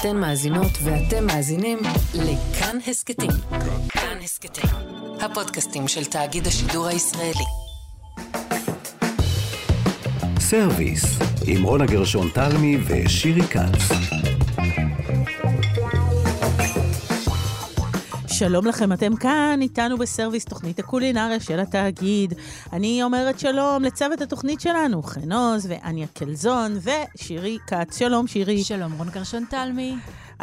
אתן מאזינות ואתם מאזינים לכאן הסכתים. כאן הסכתים, הפודקאסטים של תאגיד השידור הישראלי. סרוויס, עם רונה גרשון תלמי ושירי כץ. שלום לכם, אתם כאן איתנו בסרוויס, תוכנית הקולינריה של התאגיד. אני אומרת שלום לצוות התוכנית שלנו, חן עוז ואניה קלזון ושירי כץ. שלום, שירי. שלום, רון גרשון תלמי.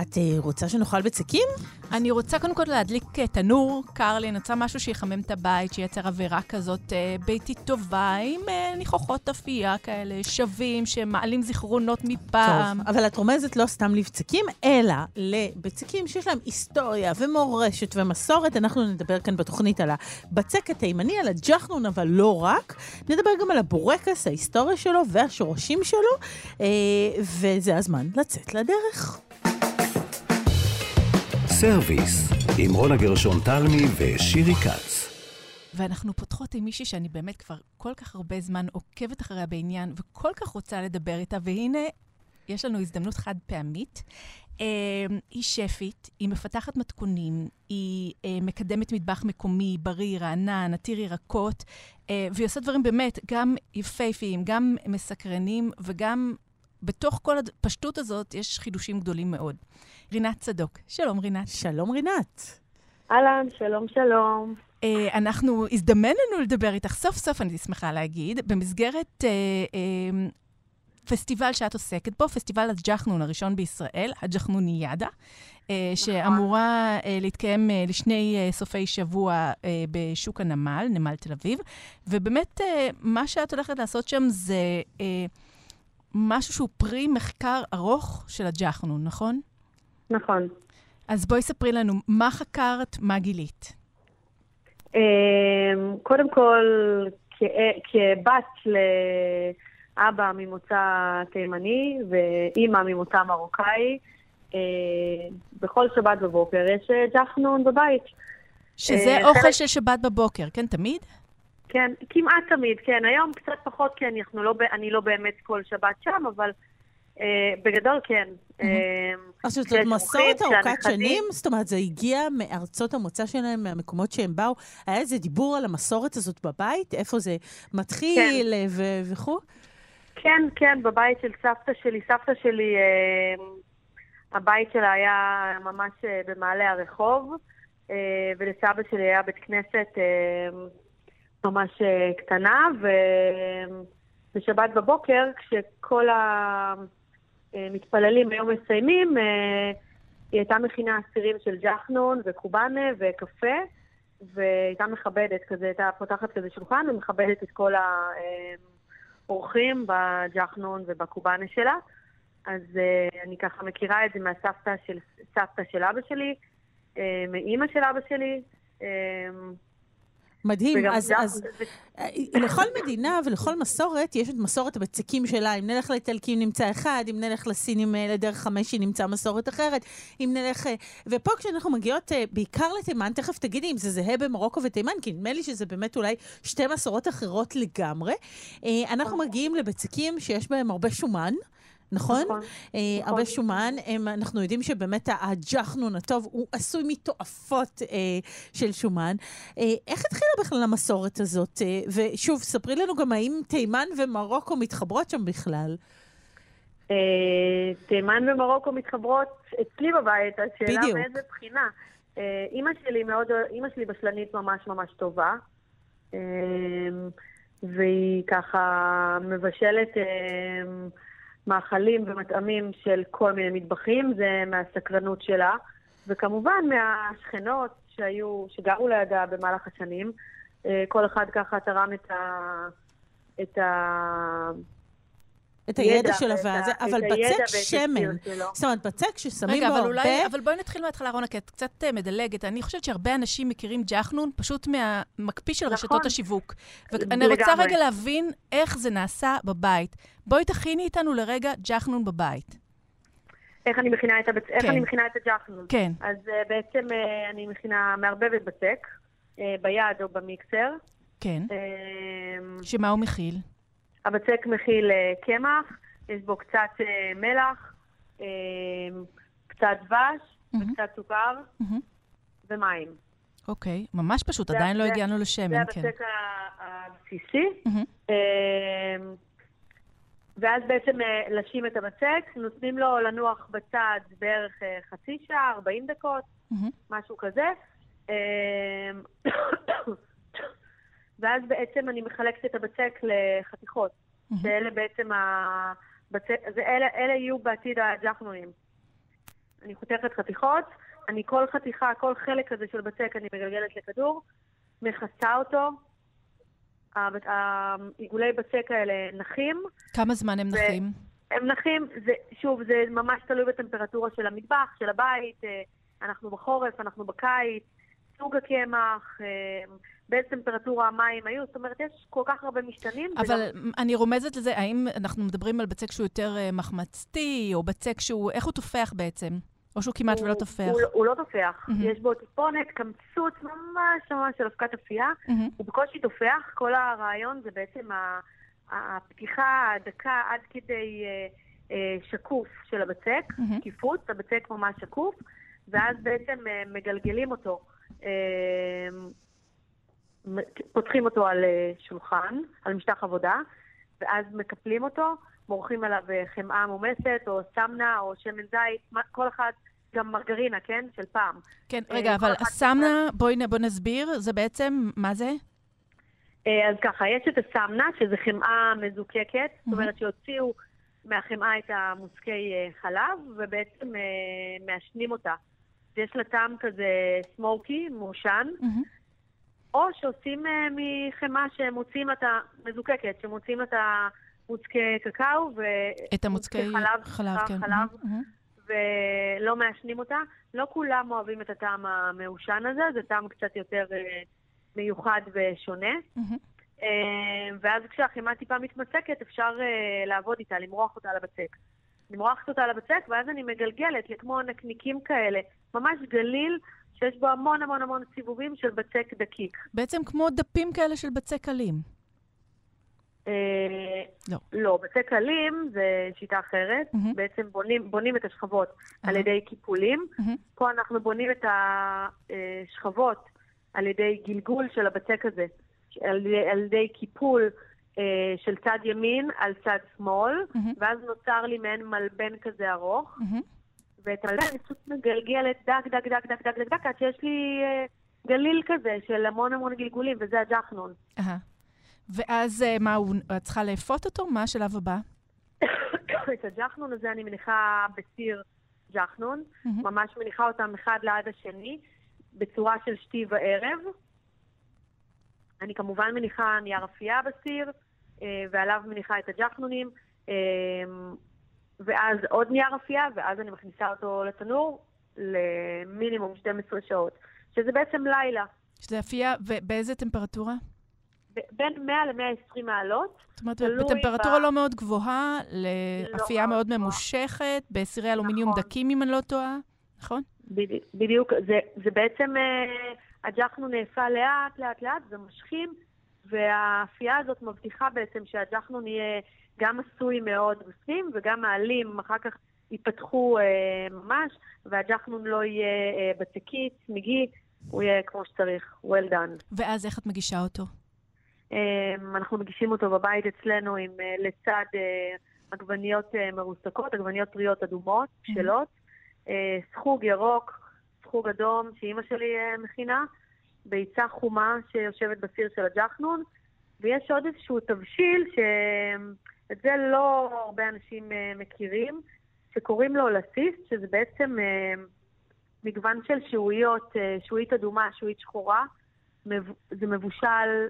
את uh, רוצה שנאכל בצקים? אני רוצה קודם כל להדליק uh, תנור, קר לי, אני רוצה משהו שיחמם את הבית, שייצר אווירה כזאת uh, ביתית טובה, עם ניחוחות אפייה כאלה, שווים, שמעלים זיכרונות מפעם. טוב, אבל את רומזת לא סתם לבצקים, אלא לבצקים שיש להם היסטוריה ומורשת ומסורת. אנחנו נדבר כאן בתוכנית על הבצק התימני, על הג'חנון, אבל לא רק. נדבר גם על הבורקס, ההיסטוריה שלו והשורשים שלו, וזה הזמן לצאת לדרך. סרוויס, עם רונה גרשון תלמי ושירי כץ. ואנחנו פותחות עם מישהי שאני באמת כבר כל כך הרבה זמן עוקבת אחריה בעניין, וכל כך רוצה לדבר איתה, והנה, יש לנו הזדמנות חד פעמית. אה, היא שפית, היא מפתחת מתכונים, היא אה, מקדמת מטבח מקומי, בריא, רענן, עתיר ירקות, אה, והיא עושה דברים באמת גם יפהפיים, גם מסקרנים, וגם בתוך כל הפשטות הזאת יש חידושים גדולים מאוד. רינת צדוק. שלום, רינת. שלום, רינת. אהלן, שלום, שלום. Uh, אנחנו, הזדמן לנו לדבר איתך סוף סוף, אני שמחה להגיד, במסגרת uh, uh, פסטיבל שאת עוסקת בו, פסטיבל הג'חנון הראשון בישראל, הג'חנוניאדה, uh, שאמורה uh, להתקיים uh, לשני uh, סופי שבוע uh, בשוק הנמל, נמל תל אביב, ובאמת uh, מה שאת הולכת לעשות שם זה uh, משהו שהוא פרי מחקר ארוך של הג'חנון, נכון? נכון. אז בואי ספרי לנו, מה חקרת, מה גילית? אמ, קודם כל, כבת לאבא ממוצא תימני ואימא ממוצא מרוקאי, אה, בכל שבת בבוקר יש אה, ג'חנון בבית. שזה אה, אוכל של שבת בבוקר, כן, תמיד? כן, כמעט תמיד, כן. היום קצת פחות, כי לא, אני לא באמת כל שבת שם, אבל אה, בגדול כן. אה, עכשיו, זאת מסורת ארוכת שנים? זאת אומרת, זה הגיע מארצות המוצא שלהם, מהמקומות שהם באו? היה איזה דיבור על המסורת הזאת בבית? איפה זה מתחיל כן. וכו'? כן, כן, בבית של סבתא שלי. סבתא שלי, אה, הבית שלה היה ממש במעלה הרחוב, ולסבא שלי היה בית כנסת ממש קטנה, ובשבת בבוקר, כשכל ה... מתפללים היום מסיימים, אה, היא הייתה מכינה אסירים של ג'חנון וקובאנה וקפה, והייתה מכבדת כזה, הייתה פותחת כזה שולחן ומכבדת את כל האורחים בג'חנון ובקובאנה שלה. אז uh, אני ככה מכירה את זה מהסבתא של של אבא שלי, מאימא של אבא שלי. מדהים. אז, אז אה, לכל מדינה ולכל מסורת יש את מסורת הבצקים שלה. אם נלך לאיטלקים נמצא אחד, אם נלך לסינים אה, לדרך חמשי נמצא מסורת אחרת. אם נלך... אה, ופה כשאנחנו מגיעות בעיקר לתימן, תכף תגידי אם זה זהה במרוקו ותימן, כי נדמה לי שזה באמת אולי שתי מסורות אחרות לגמרי. אנחנו מגיעים לבצקים שיש בהם הרבה שומן. נכון? נכון. אה, נכון. הרבה שומן. הם, אנחנו יודעים שבאמת הג'חנון הטוב הוא עשוי מתועפות אה, של שומן. אה, איך התחילה בכלל המסורת הזאת? אה, ושוב, ספרי לנו גם האם תימן ומרוקו מתחברות שם בכלל. אה, תימן ומרוקו מתחברות אצלי בבית, השאלה בדיוק. מאיזה בחינה. אה, אימא שלי מאוד, אימא שלי בשלנית ממש ממש טובה. אה, והיא ככה מבשלת אה, מאכלים ומטעמים של כל מיני מטבחים, זה מהסקרנות שלה, וכמובן מהשכנות שהיו, שגרו לידה במהלך השנים. אה, כל אחד ככה תרם את ה... את ה... את הידע של הוועדה, אבל בצק שמן. זאת אומרת, בצק ששמים בו הרבה... רגע, אבל בואי נתחיל מההתחלה, רונה, כי את קצת אה, מדלגת. אני חושבת שהרבה אנשים מכירים ג'חנון פשוט מהמקפיא של רשתות נכון. השיווק. ואני רוצה רגע להבין איך זה נעשה בבית. בואי תכיני איתנו לרגע ג'חנון בבית. איך אני מכינה את, הבצ... איך כן. אני מכינה את הג'חנון? כן. אז uh, בעצם uh, אני מכינה מערבבת בצק, uh, ביד או במיקסר. כן. Uh, שמה הוא מכיל? הבצק מכיל uh, קמח, יש בו קצת uh, מלח, uh, קצת דבש. וקצת סוכר. ומים. אוקיי, ממש פשוט, זה- עדיין לא זה- הגענו זה לשמן, כן. הבצק ה- הבסיסי. ואז בעצם אה, לשים את הבצק, נותנים לו לנוח בצד בערך אה, חצי שעה, 40 דקות. משהו כזה. ואז בעצם אני מחלקת את הבצק לחתיכות, מהמם. שאלה בעצם הבצק, אלה, אלה יהיו בעתיד הג'חנונים. אני חותכת חתיכות, אני כל חתיכה, כל חלק כזה של בצק אני מגלגלת לכדור, מכסה אותו. העיגולי בצק האלה נחים, כמה זמן הם ו- נחים? הם נחים, זה, שוב, זה ממש תלוי בטמפרטורה של המטבח, של הבית, אה, אנחנו בחורף, אנחנו בקיץ, סוג הקמח, באיזה טמפרטורה המים היו, זאת אומרת, יש כל כך הרבה משתנים. אבל גם- אני רומזת לזה, האם אנחנו מדברים על בצק שהוא יותר אה, מחמצתי, או בצק שהוא, איך הוא תופח בעצם? או שהוא כמעט ולא הוא- תופח? הוא, הוא לא תופח, מהמם. יש בו טיפונת, קמצוץ ממש ממש של אבקת אפייה, מהמם. הוא בקושי תופח, כל הרעיון זה בעצם הפתיחה הדקה עד כדי אה, אה, שקוף של הבצק, מהמם. שקיפות, הבצק ממש שקוף, ואז בעצם אה, מגלגלים אותו, פותחים אותו על אה, שולחן, על משטח עבודה, ואז מקפלים אותו, מורחים עליו אה, חמאה מומסת, או סמנה, או שמן זית, כל אחד, גם מרגרינה, כן? של פעם. כן, אה, רגע, אבל הסמנה, בואי בוא נסביר, זה בעצם, מה זה? אז ככה, יש את הסמנה, שזה חמאה מזוקקת, זאת. אומרת שהוציאו מהחמאה את המוסקי חלב, ובעצם מעשנים אותה. יש לה טעם כזה סמוקי, מעושן, מהמם. או שעושים אה, מחמאה שמוציאים את המזוקקת, שמוציאים את המוצקי קקאו, ו... את המוצקי חלב, חלב, כן. חלב, מהמם. ולא מעשנים אותה. לא כולם אוהבים את הטעם המעושן הזה, זה טעם קצת יותר אה, מיוחד ושונה. אה, ואז כשהחמאה טיפה מתמצקת, אפשר אה, לעבוד איתה, למרוח אותה על הבצק. למרוח אותה על הבצק, ואז אני מגלגלת לכמו נקניקים כאלה, ממש גליל שיש בו המון המון המון סיבובים של בצק דקיק. בעצם כמו דפים כאלה של בצק אלים. אה, לא. לא, בצק אלים זה שיטה אחרת. בעצם בונים, בונים את השכבות על. ידי קיפולים. פה אנחנו בונים את השכבות על ידי גלגול של הבצק הזה, על ידי, על ידי קיפול של צד ימין על צד שמאל, מהמם. ואז נוצר לי מעין מלבן כזה ארוך, מהמם. ואת המלבן אני פשוט מגלגלת דק, דק, דק, דק, דק, דק, דק, עד שיש לי אה, גליל כזה של המון המון גלגולים, וזה הג'חנון. אהה. ואז אה, מה, הוא- את צריכה לאפות אותו? מה השלב הבא? את הג'חנון הזה אני מניחה בסיר ג'חנון, מהמם. ממש מניחה אותם אחד ליד השני, בצורה של שתי וערב. אני כמובן מניחה נייר אפייה בסיר, אה, ועליו מניחה את הג'חנונים, אה, ואז עוד נייר אפייה, ואז אני מכניסה אותו לתנור למינימום 12 שעות, שזה בעצם לילה, שזה אפייה, ובאיזה טמפרטורה? בין 100 ל-120 מעלות. זאת אומרת, בטמפרטורה ב- לא מאוד גבוהה, לאפייה מאוד מאוד גבוהה. ממושכת, בסירי אלומיניום נכון. דקים, אם אני לא טועה, נכון? בדי- בדיוק, זה, זה בעצם, אה, הג'חנון נאפה לאט, לאט, לאט, ומשכים, והאפייה הזאת מבטיחה בעצם שהג'חנון יהיה גם עשוי מאוד בפנים, וגם העלים אחר כך ייפתחו אה, ממש, והג'חנון לא יהיה אה, בצקי, צמיגי, הוא יהיה כמו שצריך, well done. ואז איך את מגישה אותו? אה, אנחנו מגישים אותו בבית אצלנו עם, אה, לצד אה, עגבניות אה, מרוסקות, עגבניות טריות אדומות, בשלות, אה, סחוג ירוק, סחוג אדום שאימא שלי אה, מכינה, ביצה חומה שיושבת בסיר של הג'חנון, ויש עוד איזשהו תבשיל שאת זה לא הרבה אנשים אה, מכירים, שקוראים לו לסיס, שזה בעצם אה, מגוון של שהועיות, אה, שהועית אדומה, שהועית שחורה. זה מבושל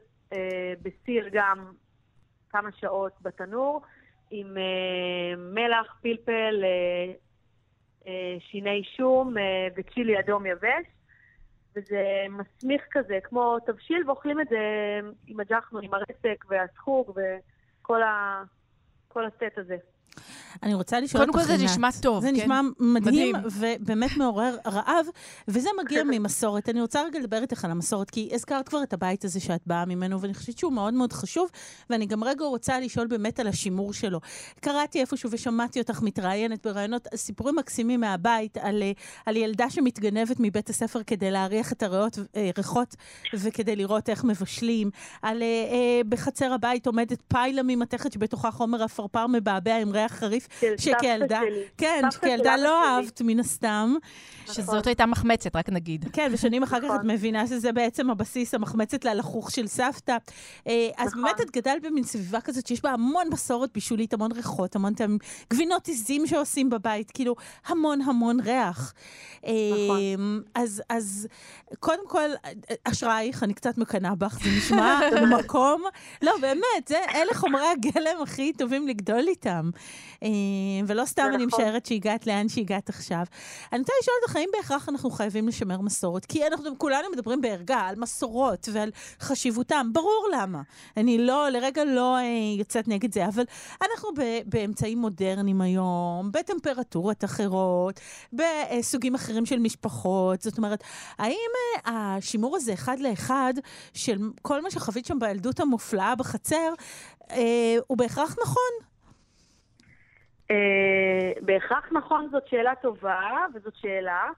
בסיר גם כמה שעות בתנור, עם מלח, פלפל, שיני שום אה, וצ'ילי אדום יבש, וזה מסמיך כזה, כמו תבשיל, ואוכלים את זה עם הג'חנון, עם הרסק והסחוג וכל ה... כל הסט הזה. אני רוצה לשאול אותך, קודם כל זה נשמע טוב, זה כן? נשמע מדהים, מדהים. ובאמת מעורר רעב, וזה מגיע ממסורת. אני רוצה רגע לדבר איתך על המסורת, כי הזכרת כבר את הבית הזה שאת באה ממנו, ואני חושבת שהוא מאוד מאוד חשוב, ואני גם רגע רוצה לשאול באמת על השימור שלו. קראתי איפשהו ושמעתי אותך מתראיינת בראיונות סיפורים מקסימים מהבית, על, אה, על ילדה שמתגנבת מבית הספר כדי להריח את הריחות, אה, וכדי לראות איך מבשלים, על אה, בחצר הבית עומדת פיילה ממתכת שבתוכה חומר עפרפר מבעבע עם ריח חריף, של סבתא שכילדה. כן, שכילדה לא. אהבת מן הסתם. שזאת הייתה מחמצת, רק נגיד. כן, ושנים אחר כך נכון. את מבינה שזה בעצם הבסיס, המחמצת ללחוך של סבתא. אה, אז נכון. באמת את גדלת במין סביבה כזאת שיש בה המון מסורת בישולית, המון ריחות, המון טעמים, גבינות עיזים שעושים בבית, כאילו המון המון ריח. נכון. אה, אז, אז קודם כל, אשרייך, אני קצת מקנאה בך, זה נשמע מקום, לא, באמת, זה, אלה חומרי הגלם הכי טובים לגדול איתם. אה, ולא סתם אני נכון. משערת שהגעת לאן שהגעת עכשיו. אני רוצה לשאול אותך, האם בהכרח אנחנו חייבים לשמר מסורת? כי אנחנו כולנו מדברים בערגה על מסורות ועל חשיבותם, ברור למה. אני לא, לרגע לא אה, יוצאת נגד זה, אבל אנחנו באמצעים מודרניים היום, בטמפרטורות אחרות, בסוגים אחרים של משפחות. זאת אומרת, האם אה, השימור הזה אחד לאחד של כל מה שחווית שם בילדות המופלאה בחצר, אה, הוא בהכרח נכון? אה, בהכרח נכון, זאת שאלה טובה, וזאת שאלה.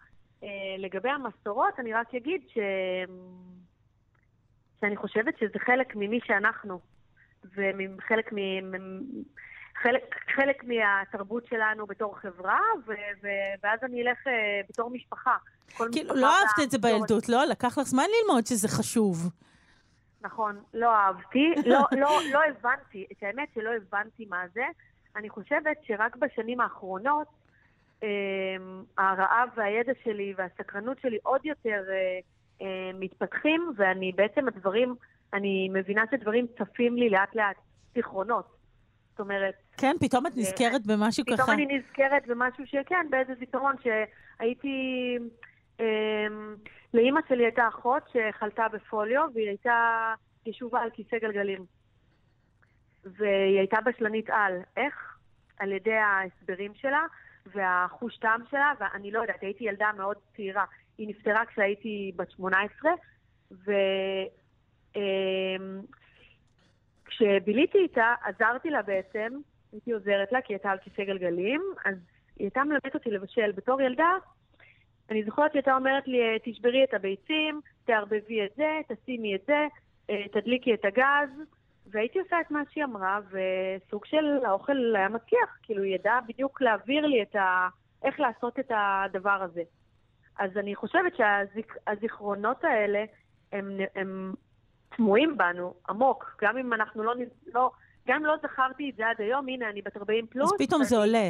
אה, לגבי המסורות, אני רק אגיד ש... שאני חושבת שזה חלק ממי שאנחנו, וחלק מ... חלק, חלק מהתרבות שלנו בתור חברה, ו, ו, ואז אני אלך אה, בתור משפחה. כאילו, לא אהבת את זה. בילדות, לא? לקח לך זמן ללמוד שזה חשוב. נכון, לא אהבתי, לא, לא, לא הבנתי, את האמת שלא הבנתי מה זה. אני חושבת שרק בשנים האחרונות אה, הרעב והידע שלי והסקרנות שלי עוד יותר אה, אה, מתפתחים, ואני בעצם הדברים, אני מבינה שדברים צפים לי לאט לאט, זיכרונות. זאת אומרת, כן, פתאום את נזכרת במשהו פתאום ככה. אני נזכרת במשהו שכן, באיזה זיכרון שהייתי... אמ, לאימא שלי הייתה אחות שחלתה בפוליו, והיא הייתה ישובה על כיסא גלגלים. והיא הייתה בשלנית על. איך? על ידי ההסברים שלה והחוש טעם שלה, ואני לא יודעת, הייתי ילדה מאוד צעירה. היא נפטרה כשהייתי בת 18, ו... אמ, איתה, עזרתי לה בעצם, הייתי עוזרת לה כי היא הייתה על כיסא גלגלים, אז היא הייתה מלמדת אותי לבשל. בתור ילדה, אני זוכרת שהיא הייתה אומרת לי, "אה, תשברי את הביצים, תערבבי את זה, תשימי את זה, אה, תדליקי את הגז, והייתי עושה את מה שהיא אמרה, וסוג של האוכל היה מצליח, כאילו היא ידעה בדיוק להעביר לי את ה... איך לעשות את הדבר הזה. אז אני חושבת שהזיכרונות האלה הם, הם טמועים בנו עמוק, גם אם אנחנו לא, לא, גם אם לא זכרתי את זה עד היום, הנה, אני בת 40 פלוס. אז פתאום זה ואני- עולה.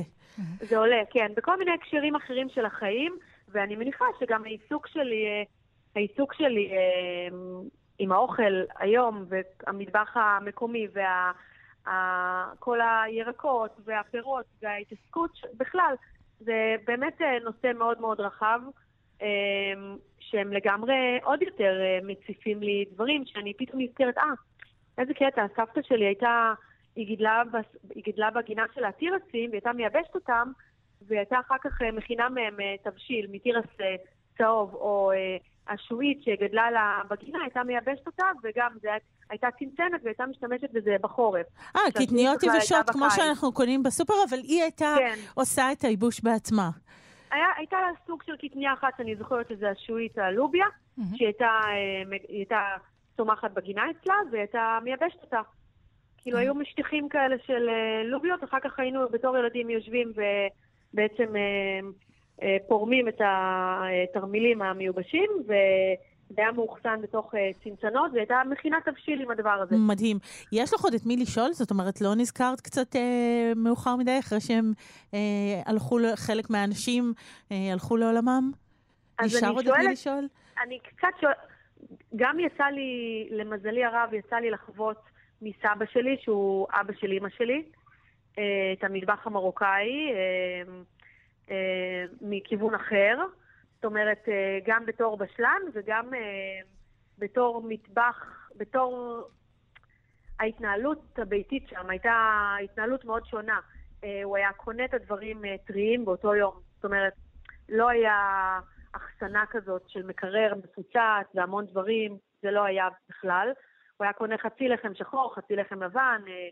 זה עולה, כן, בכל מיני הקשרים אחרים של החיים, ואני מניחה שגם העיסוק שלי, אה, העיסוק שלי אה, עם האוכל היום, והמטבח המקומי, וכל הירקות והפירות, וההתעסקות בכלל, זה באמת אה, נושא מאוד מאוד רחב, אה, שהם לגמרי עוד יותר אה, מציפים לי דברים שאני פתאום נזכרת, אה, איזה קטע, סבתא שלי הייתה, היא גידלה, בס- היא גידלה בגינה של התירסים, והיא הייתה מייבשת אותם, והיא הייתה אחר כך אה, מכינה מהם תבשיל מתירס צהוב, או השועית שגדלה לה בגינה, הייתה מייבשת אותה, וגם זה הייתה צנצנת והייתה משתמשת בזה בחורף. אה, קטניות יבשות, כמו. שאנחנו קונים בסופר, אבל היא הייתה כן. עושה את הייבוש בעצמה. היה, הייתה לה סוג של קטניה אחת שאני זוכרת שזה השועית הלוביה, שהיא הייתה, אה, הייתה צומחת בגינה אצלה, והיא הייתה מייבשת אותה. כאילו היו משטיחים כאלה של אה, לוביות, אחר כך היינו בתור ילדים יושבים ובעצם אה, אה, פורמים את התרמילים המיובשים, וזה היה מאוחסן בתוך אה, צנצנות, והייתה מכינה תבשיל עם הדבר הזה. מדהים. יש לך עוד את מי לשאול? זאת אומרת, לא נזכרת קצת אה, מאוחר מדי, אחרי שהם אה, הלכו, חלק מהאנשים אה, הלכו לעולמם? נשאר עוד את מי לשאול? אני קצת שואלת, גם יצא לי, למזלי הרב, יצא לי לחוות מסבא שלי, שהוא אבא של אימא שלי, אה, את המטבח המרוקאי אה, אה, מכיוון אחר. זאת אומרת, אה, גם בתור בשלן וגם אה, בתור מטבח, בתור ההתנהלות הביתית שם הייתה התנהלות מאוד שונה. אה, הוא היה קונה את הדברים אה, טריים באותו יום. זאת אומרת, לא היה אחסנה כזאת של מקרר מפוצץ והמון דברים, זה לא היה בכלל. הוא היה קונה חצי לחם שחור, חצי לחם לבן, אה,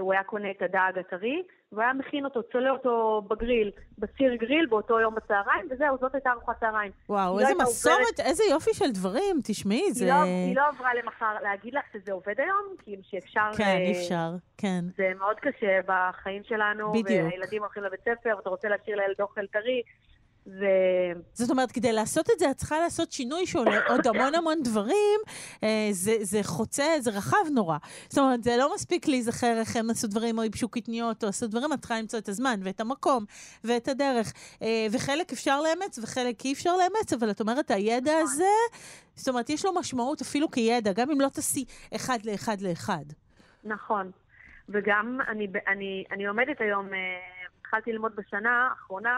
הוא היה קונה את הדג הטרי, והוא היה מכין אותו, צולה אותו בגריל, בסיר גריל באותו יום בצהריים, וזהו, זאת הייתה ארוחת צהריים. וואו, לא איזה הייתה מסורת, עוברת- איזה יופי של דברים, תשמעי, זה... היא לא, היא לא עברה למחר להגיד לך שזה עובד היום, כי שאפשר... כן, אה, אי אפשר, כן. זה מאוד קשה בחיים שלנו, בדיוק. והילדים הולכים לבית ספר, ואתה רוצה להשאיר לילד אוכל טרי, ו... זאת אומרת, כדי לעשות את זה, את צריכה לעשות שינוי שעולה עוד המון המון דברים. אה, זה, זה חוצה, זה רחב נורא. זאת אומרת, זה לא מספיק להיזכר איך הם עשו דברים, או ייבשו קטניות, או עשו דברים, את צריכה למצוא את הזמן, ואת המקום, ואת הדרך. אה, וחלק אפשר לאמץ, וחלק אי אפשר לאמץ, אבל את אומרת, הידע הזה, זאת אומרת, יש לו משמעות אפילו כידע, גם אם לא תעשי אחד לאחד לאחד. נכון. וגם אני, אני, אני עומדת היום, אה, התחלתי ללמוד בשנה האחרונה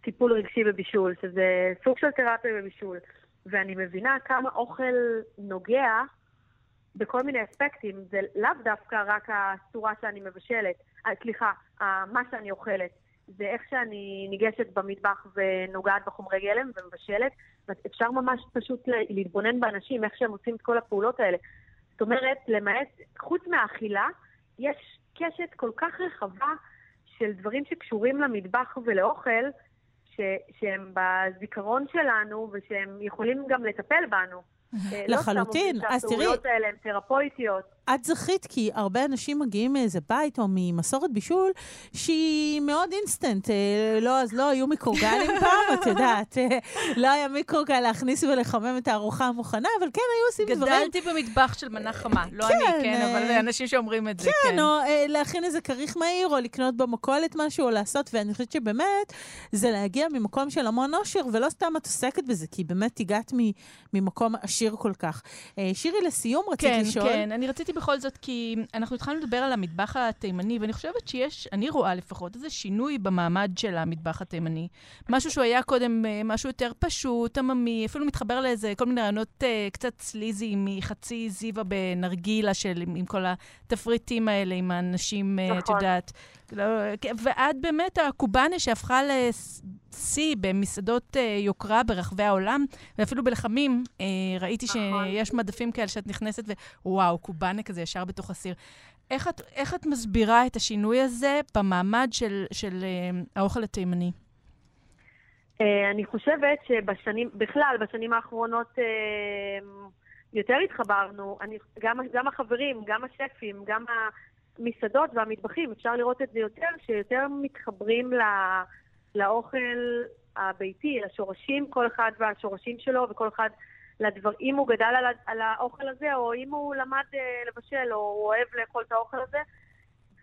טיפול רגשי בבישול, שזה סוג של תרפיה בבישול. ואני מבינה כמה אוכל נוגע בכל מיני אספקטים. זה לאו דווקא רק הצורה שאני מבשלת, אה, סליחה, מה שאני אוכלת. זה איך שאני ניגשת במטבח ונוגעת בחומרי גלם ומבשלת. אפשר ממש פשוט להתבונן באנשים, איך שהם עושים את כל הפעולות האלה. זאת אומרת, למעט, חוץ מהאכילה, יש קשת כל כך רחבה של דברים שקשורים למטבח ולאוכל, ש, שהם בזיכרון שלנו ושהם יכולים גם לטפל בנו. לחלוטין. לא אז תראי... שהפעולות האלה הן תרפויטיות. את זכית כי הרבה אנשים מגיעים מאיזה בית או ממסורת בישול שהיא מאוד אינסטנט. אה, לא, אז לא היו מיקרוגלים פעם, את יודעת. אה, לא היה מיקרוגל להכניס ולחמם את הארוחה המוכנה, אבל כן היו עושים דברים... גדלתי במטבח של מנה חמה. לא אני, כן, אבל זה אנשים שאומרים את זה, כן. כן, או אה, להכין איזה כריך מהיר, או לקנות במכולת משהו, או לעשות, ואני חושבת שבאמת זה להגיע ממקום של המון אושר, ולא סתם את עוסקת בזה, כי באמת הגעת ממקום עשיר כל כך. שירי, לסיום רצית כן, לשאול. כן, כן. אני רציתי בכל זאת, כי אנחנו התחלנו לדבר על המטבח התימני, ואני חושבת שיש, אני רואה לפחות, איזה שינוי במעמד של המטבח התימני. משהו שהוא היה קודם משהו יותר פשוט, עממי, אפילו מתחבר לאיזה כל מיני רעיונות uh, קצת סליזי מחצי זיווה בנרגילה של, עם, כל התפריטים האלה, עם האנשים, נכון. את יודעת. לא, ועד באמת הקובאנה שהפכה לשיא במסעדות uh, יוקרה ברחבי העולם, ואפילו בלחמים, uh, ראיתי נכון. שיש מדפים כאלה שאת נכנסת ווואו, קובאנה כזה ישר בתוך הסיר. איך את, איך את מסבירה את השינוי הזה במעמד של, של uh, האוכל התימני? Uh, אני חושבת שבשנים, בכלל, בשנים האחרונות uh, יותר התחברנו, אני, גם, גם החברים, גם השפים, גם ה... מסעדות והמטבחים, אפשר לראות את זה יותר, שיותר מתחברים לא, לאוכל הביתי, לשורשים, כל אחד והשורשים שלו, וכל אחד לדבר, אם הוא גדל על, על האוכל הזה, או אם הוא למד לבשל, או הוא אוהב לאכול את האוכל הזה.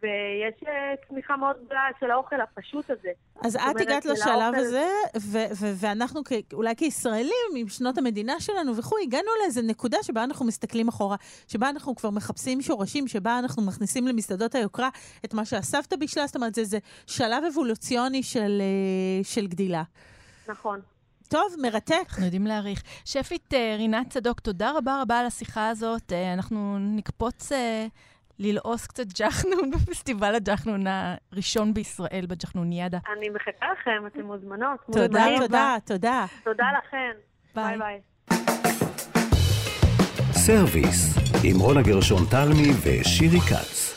ויש צמיחה מאוד גדולה של האוכל הפשוט הזה. אז את הגעת לשלב הזה, ואנחנו אולי כישראלים, עם שנות המדינה שלנו וכו', הגענו לאיזו נקודה שבה אנחנו מסתכלים אחורה, שבה אנחנו כבר מחפשים שורשים, שבה אנחנו מכניסים למסעדות היוקרה את מה שהסבתא בישלה, זאת אומרת, זה איזה שלב אבולוציוני של, של גדילה. נכון. טוב, מרתק. אנחנו יודעים להעריך. שפית רינת צדוק, תודה רבה רבה על השיחה הזאת. אנחנו נקפוץ... ללעוס קצת ג'חנון בפסטיבל הג'חנון הראשון בישראל, בג'חנוניאדה. אני מחכה לכם, אתן מוזמנות. תודה, תודה, תודה. תודה לכן. ביי ביי. סרוויס, עם רונה גרשון תלמי ושירי כץ.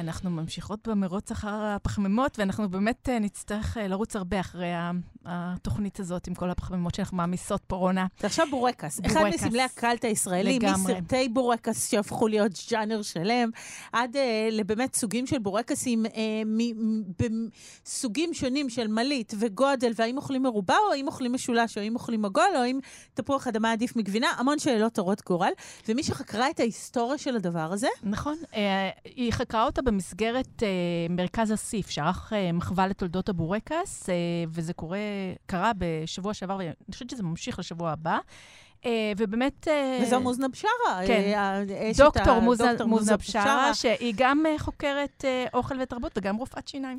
אנחנו ממשיכות במרוץ אחר הפחמימות, ואנחנו באמת נצטרך לרוץ הרבה אחרי התוכנית הזאת עם כל הפחמימות שאנחנו מעמיסות פה, רונה. זה עכשיו בורקס. אחד מסמלי הקאלט הישראלי, מסרטי בורקס שהפכו להיות ז'אנר שלם, עד uh, לבאמת סוגים של בורקסים, uh, בסוגים שונים של מלית וגודל, והאם אוכלים מרובע, או האם אוכלים משולש, או האם אוכלים עגול, או האם תפוח אדמה עדיף מגבינה, המון שאלות הרות גורל. ומי שחקרה את ההיסטוריה של הדבר הזה... נכון. Uh, היא חקרה אותה במסגרת uh, מרכז אסיף, שערך uh, מחווה לתולדות הבורקס, uh, וזה קורה, קרה בשבוע שעבר, ואני חושבת שזה ממשיך לשבוע הבא. Uh, ובאמת... Uh, וזו מוזנה בשארה. כן, uh, דוקטור, מוז... דוקטור מוזנה בשארה, שהיא גם חוקרת אוכל ותרבות וגם רופאת שיניים.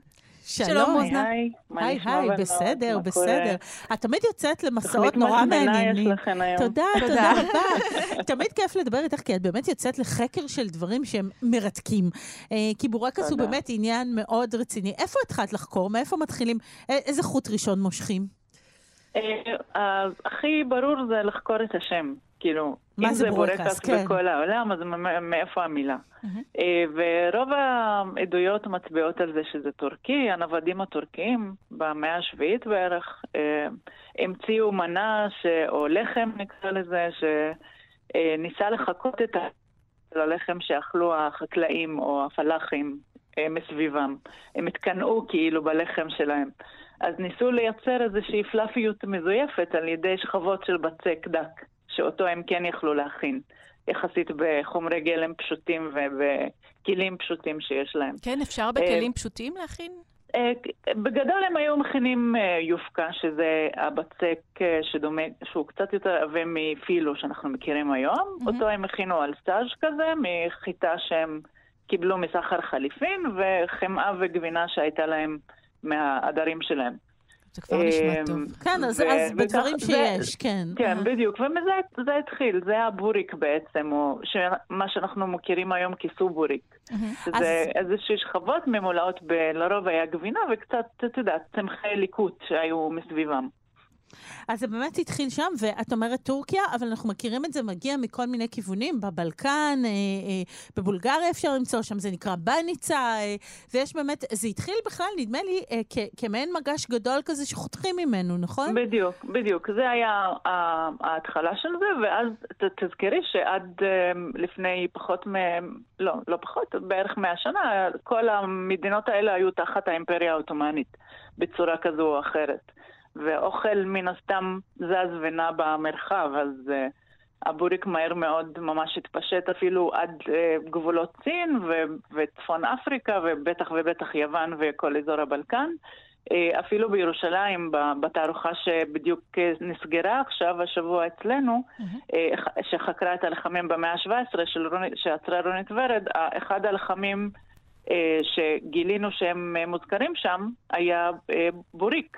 שלום, אוזנה. היי, מה היי, נשמע היי? בסדר, בסדר. את תמיד יוצאת למסעות נורא מעניינים. יש לכם היום. תודה, תודה רבה. תמיד כיף לדבר איתך, כי את באמת יוצאת לחקר של דברים שהם מרתקים. אה, כי בורקס הוא. באמת עניין מאוד רציני. איפה התחלת לחקור? מאיפה מתחילים? איזה חוט ראשון מושכים? אה, אז הכי ברור זה לחקור את השם. כאילו, אם זה זה בורקס? כן. בכל העולם, אז מאיפה המילה? אה, ורוב העדויות מצביעות על זה שזה טורקי, הנוודים הטורקיים, במאה השביעית בערך, אה, המציאו מנה, ש... או לחם נקרא לזה, שניסה לחקות את הלחם שאכלו החקלאים או הפלאחים אה, מסביבם. הם התקנאו כאילו בלחם שלהם. אז ניסו לייצר איזושהי פלאפיות מזויפת על ידי שכבות של בצק דק, שאותו הם כן יכלו להכין, יחסית בחומרי גלם פשוטים ובכלים פשוטים שיש להם. כן, אפשר בכלים פשוטים להכין? אה, בגדול הם היו מכינים אה, יופקה, שזה הבצק אה, שדומה, שהוא קצת יותר עבה מפילו שאנחנו מכירים היום. מהמם. אותו הם הכינו על סטאז' כזה, מחיטה שהם קיבלו מסחר חליפין, וחמאה וגבינה שהייתה להם מהעדרים שלהם. זה כבר נשמע טוב. כן, אז ו- אז וכך- בדברים זה- שיש, כן. כן, אה. בדיוק, ומזה זה התחיל, זה הבוריק בעצם, או ש... מה שאנחנו מכירים היום כסובוריק. אז- איזושהי שכבות ממולאות. לרוב היה גבינה וקצת, את יודעת, צמחי ליקוט שהיו מסביבם. אז זה באמת התחיל שם, ואת אומרת טורקיה, אבל אנחנו מכירים את זה מגיע מכל מיני כיוונים, בבלקן, אה, אה, בבולגריה אפשר למצוא, שם זה נקרא בניצה, אה, ויש באמת, זה התחיל בכלל, נדמה לי, אה, כמעין מגש גדול כזה שחותכים ממנו, נכון? בדיוק, בדיוק. זה היה ה- ההתחלה של זה, ואז ת- תזכרי שעד אה, לפני פחות מ... לא, לא פחות, בערך מאה שנה, כל המדינות האלה היו תחת האימפריה העות'מאנית, בצורה כזו או אחרת. ואוכל מן הסתם זז ונע במרחב, אז אה, הבוריק מהר מאוד ממש התפשט אפילו עד אה, גבולות סין ו- וצפון אפריקה, ובטח ובטח יוון וכל אזור הבלקן. אה, אפילו בירושלים, בתערוכה שבדיוק נסגרה עכשיו, השבוע אצלנו, אה, ח- שחקרה את הלחמים במאה ה-17, של רוני- שעצרה רונית ורד, אחד הלחמים שגילינו שהם מוזכרים שם היה בוריק,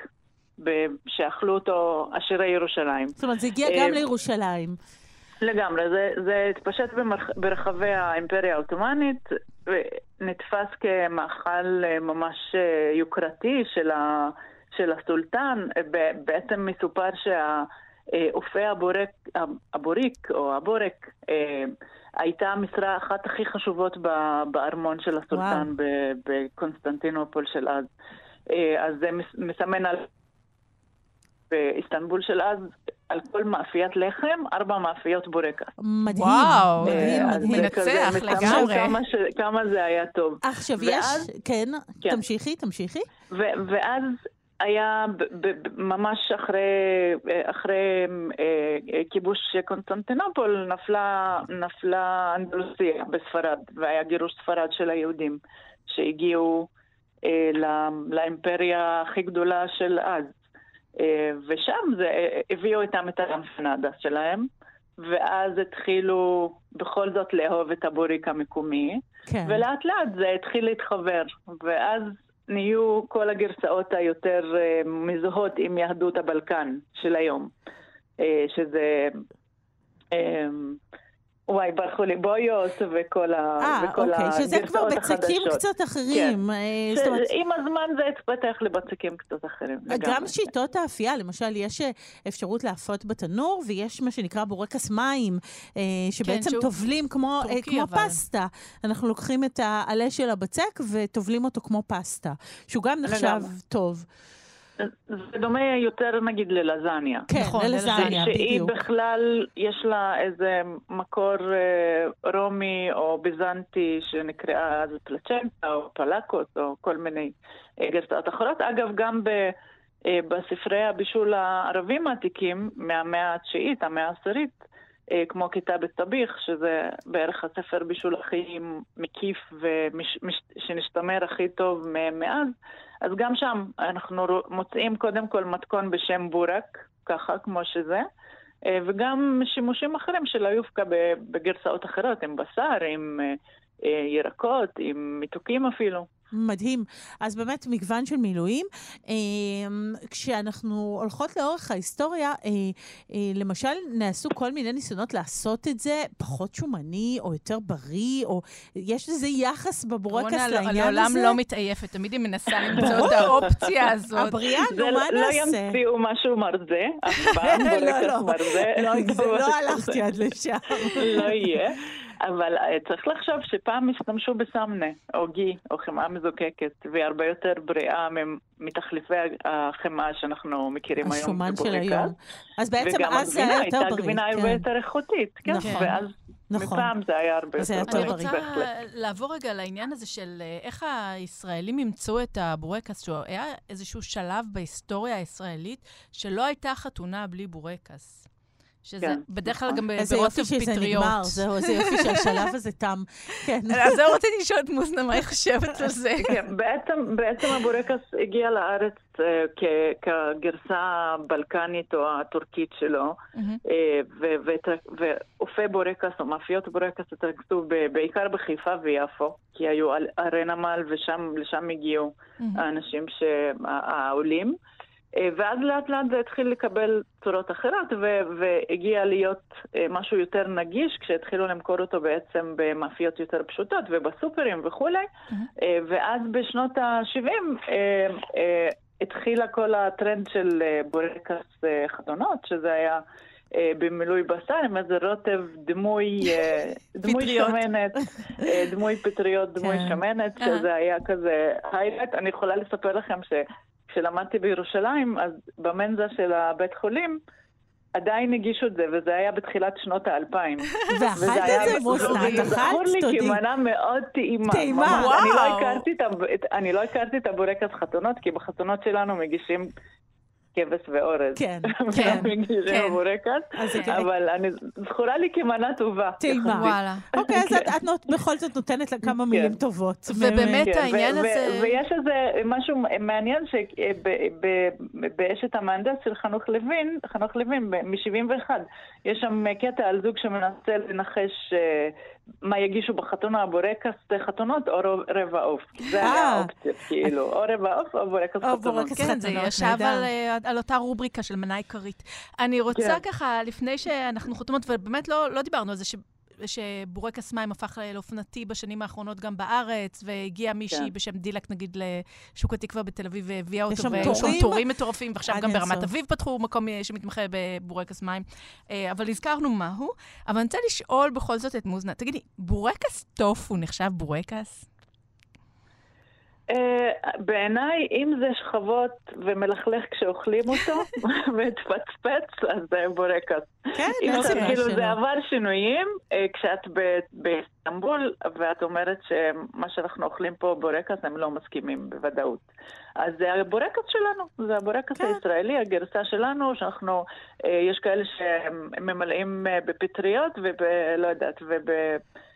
שאכלו אותו עשירי ירושלים. זאת אומרת, זה הגיע אה, גם לירושלים. לגמרי, זה, זה התפשט ברחבי האימפריה העות'מאנית ונתפס כמאכל אה, ממש אה, יוקרתי של, ה, של הסולטן. בעצם מסופר שהאופה הבורק, הבוריק או הבורק הייתה המשרה אחת הכי חשובות בארמון של הסולטן ב- בקונסטנטינופול של אז. אז זה מס- מסמן על... באיסטנבול של אז, על כל מאפיית לחם, ארבע מאפיות בורקס. מדהים, וואו, מדהים, אה, מדהים. מנצח לגמרי. כמה, ש... כמה זה היה טוב. עכשיו ואז- יש, כן, כן. תמשיכי, תמשיכי. ו... ואז היה ב... ב... ב- ממש אחרי, אחרי אה, אה, כיבוש קונסטנטינופול, נפלה, נפלה אנדלוסיה בספרד, והיה גירוש ספרד של היהודים, שהגיעו אה, ל- לאימפריה הכי גדולה של אז. אה, ושם זה, אה, הביאו איתם את האמפנדה שלהם, ואז התחילו בכל זאת לאהוב את הבוריק המקומי, כן. ולאט לאט זה התחיל להתחבר, ואז נהיו כל הגרסאות היותר אה, מזוהות עם יהדות הבלקן של היום, שזה... אה, וואי, ברחו לי בויוס וכל, ה... אה, וכל אוקיי, שזה כבר הגרסאות בצקים החדשות. קצת אחרים. אה. זאת אומרת, עם הזמן זה התפתח לבצקים קצת אחרים. גם לגמרי. שיטות האפייה, למשל, יש אה, אפשרות לאפות בתנור, ויש מה שנקרא בורקס מים, אה, שבעצם טובלים כמו, אה, טורקי, כמו אבל. פסטה. אנחנו לוקחים את העלה של הבצק וטובלים אותו כמו פסטה, שהוא גם נחשב לגמרי. טוב. זה דומה יותר נגיד ללזניה. כן, נכון, ללזניה, שהיא בדיוק. בכלל, יש לה איזה מקור אה, רומי או ביזנטי שנקראה אז פלצ'נטה או פלקוס או כל מיני אה, גרסאות אחרות. אגב, גם ב, אה, בספרי הבישול הערבים העתיקים מהמאה התשיעית, המאה העשירית, אה, כמו כיתה בטביח, שזה בערך הספר בישול הכי מקיף ושנשתמר הכי טוב מאז, אז גם שם אנחנו מוצאים קודם כל מתכון בשם בורק, ככה כמו שזה, אה, וגם שימושים אחרים של היופקה בגרסאות אחרות, עם בשר, עם אה, אה, ירקות, עם מתוקים אפילו. מדהים. אז באמת מגוון של מילואים. אה, כשאנחנו הולכות לאורך ההיסטוריה, אה, אה, למשל, נעשו כל מיני ניסיונות לעשות את זה פחות שומני או יותר בריא, או יש איזה יחס בבורקס לעניין הזה. רונה לעולם לא מתעייפת, תמיד היא מנסה למצוא את האופציה הזאת. הבריאה, נו, מה לא נעשה? ימציאו משהו מרזה, אף פעם לא, בורקס לא. מרזה. לא, לא הלכתי עד לשם. לא יהיה. אבל אה, צריך לחשוב שפעם השתמשו בסמנה, או גי, או חמאה מזוקקת, והיא הרבה יותר בריאה מתחליפי החמאה שאנחנו מכירים היום השומן של. היום. אז בעצם אז זה היה יותר וגם הגבינה הייתה בריא. גבינה הרבה כן. יותר איכותית, כן, נכון. ואז נכון. מפעם זה היה הרבה יותר אני בריא, בריא. רוצה בהחלט. לעבור רגע לעניין הזה של אה, איך הישראלים אימצו את הבורקס, שהוא היה איזשהו שלב בהיסטוריה הישראלית שלא הייתה חתונה בלי בורקס. שזה כן, בדרך כלל נכון. גם איזה ברוטב יופי שזה פטריות. נגמר, זהו, איזה יופי שהשלב הזה תם. כן. אז זהו, רציתי לשאול את מוזנה מה היא חושבת על זה. כן, בעצם, בעצם הבורקס הגיע לארץ כ- כגרסה הבלקנית או הטורקית שלו. אה, ואופי בורקס או מאפיות בורקס התרכזו בעיקר בחיפה ויפו, כי היו ערי נמל ולשם הגיעו. האנשים, ש- העולים. אה, ואז לאט לאט זה התחיל לקבל צורות אחרות והגיע להיות אה, משהו יותר נגיש כשהתחילו למכור אותו בעצם במאפיות יותר פשוטות ובסופרים וכולי. אה, ואז בשנות ה-70 התחילה כל הטרנד של אה, בורקס אה, חתונות, שזה היה אה, במילוי בשר עם איזה רוטב דמוי, אה, דמוי. שמנת, אה, דמוי פטריות, דמוי כן. שמנת, אה. שזה היה כזה היילייט. אני יכולה לספר לכם שכשלמדתי בירושלים, אז במנזה של הבית חולים, עדיין הגישו את זה, וזה היה בתחילת שנות האלפיים. ואכלת את זה, מוסנת? זכור אכלת? לי תודי. כמנה מאוד טעימה. טעימה. לא וואו. אני לא הכרתי את הבורקס חתונות, כי בחתונות שלנו מגישים כבש ואורז. כן, כן, כן. זה אבל אני זכורה לי כמנה טובה. טעימה. יחסית. וואלה. אוקיי, אז את- את נות- בכל זאת נותנת לה כמה כן. מילים טובות. ובאמת כן, העניין ו- הזה... ויש איזה משהו מעניין שבאשת המהנדס של חנוך לוין, חנוך לוין מ-71, יש שם קטע על זוג שמנסה לנחש אה, מה יגישו בחתונה, בורקס חתונות או רבע עוף. זה היה אה. האופציה, כאילו, או רבע עוף או בורקס או חתונות. בורקס כן, זה חתונות, ישב. על, אה, על אותה רובריקה של מנה עיקרית. אני רוצה כן. ככה, לפני שאנחנו חותמות, ובאמת לא, לא דיברנו על זה, ש... שבורקס מים הפך לאופנתי בשנים האחרונות גם בארץ, והגיעה מישהי כן. בשם דילק, נגיד, לשוק התקווה בתל אביב, והביאה אותו, והיו שם תורים מטורפים, ועכשיו גם ברמת. אביב פתחו מקום אה, שמתמחה בבורקס מים. אה, אבל הזכרנו מהו, אבל אני רוצה לשאול בכל זאת את מוזנה, תגידי, בורקס טופו נחשב בורקס? אה, בעיניי, אם זה שכבות ומלכלך כשאוכלים אותו, ומתפצפץ, אז זה בורקס. כן, אם סיבה כאילו. זה עבר שינויים, אה, כשאת באיסטנבול, ואת אומרת שמה שאנחנו אוכלים פה בורקס, הם לא מסכימים בוודאות. אז זה הבורקס שלנו, זה הבורקס כן. הישראלי, הגרסה שלנו, שאנחנו, אה, יש כאלה שממלאים בפטריות וב... לא יודעת, וב...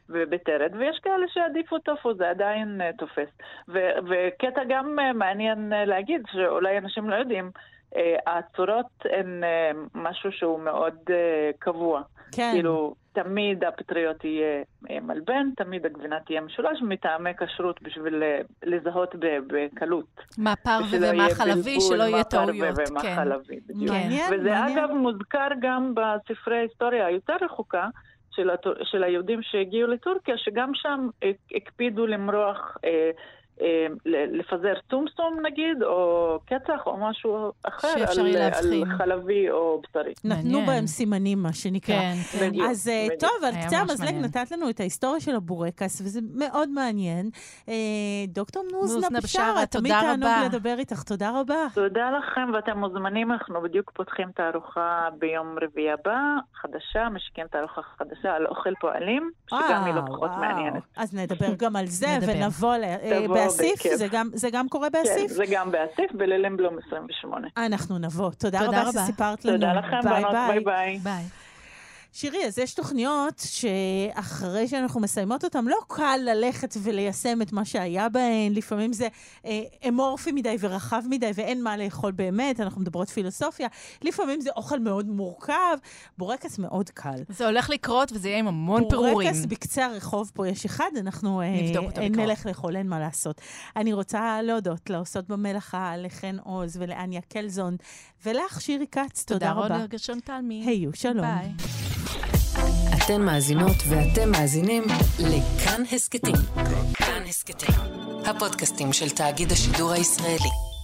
ובטרד, ויש כאלה שעדיפו טופו, זה עדיין uh, תופס. ו- וקטע גם uh, מעניין uh, להגיד, שאולי אנשים לא יודעים, uh, הצורות הן uh, משהו שהוא מאוד uh, קבוע. כן. כאילו, תמיד הפטריות תהיה אה, מלבן, תמיד הגבינה תהיה משולש, מטעמי כשרות בשביל אה, לזהות ב- בקלות. מה פרווה ושלא ומה יהיה חלבי, בלבול, שלא יהיה טעויות. ומה כן. חלבי, בדיוק. מעניין, וזה מעניין. אגב מוזכר גם בספרי ההיסטוריה היותר רחוקה של, היהודים שהגיעו לטורקיה, שגם שם אה, הקפידו למרוח, אה, לפזר טומסום נגיד, או קצח או משהו אחר, שאפשר על, יהיה על להבחין. חלבי או בשרי. נתנו. בהם סימנים, מה שנקרא. כן, כן. בדיוק. אז אה, בדיוק. טוב, על קצה המזלג. נתת לנו את ההיסטוריה של הבורקס, וזה מאוד מעניין. אה, דוקטור נוזנה בשארה, תמיד תודה תענוג רבה. לדבר איתך, תודה רבה. תודה לכם, ואתם מוזמנים, אנחנו בדיוק פותחים תערוכה ביום רביעי הבא, חדשה, משיקים תערוכה חדשה על אוכל פועלים, שגם היא לא אה, פחות. מעניינת. אז נדבר גם על זה. ונבוא ל- אה, באסיף, בכיף. זה גם- זה גם קורה כן, באסיף? זה גם באסיף, בלילינבלום 28. אנחנו נבוא. תודה תודה רבה רבה. שסיפרת לנו. תודה לכם, ביי בנות, ביי ביי. ביי. שירי, אז יש תוכניות שאחרי שאנחנו מסיימות אותן, לא קל ללכת וליישם את מה שהיה בהן. לפעמים זה אה, אמורפי מדי ורחב מדי ואין מה לאכול באמת, אנחנו מדברות פילוסופיה. לפעמים זה אוכל מאוד מורכב, בורקס מאוד קל. זה הולך לקרות וזה יהיה עם המון פירורים. בורקס בקצה הרחוב פה יש אחד, אנחנו אה, אה. נלך לאכול, אין מה לעשות. אני רוצה להודות לעושות במלאכה, לחן עוז ולאניה קלזון, ולך, שירי כץ, תודה רבה. תודה רבה. גרשון תלמי. היו, שלום. ביי. אתן מאזינות ואתם מאזינים לכאן הסכתים. כאן הסכתים, הפודקאסטים של תאגיד השידור הישראלי.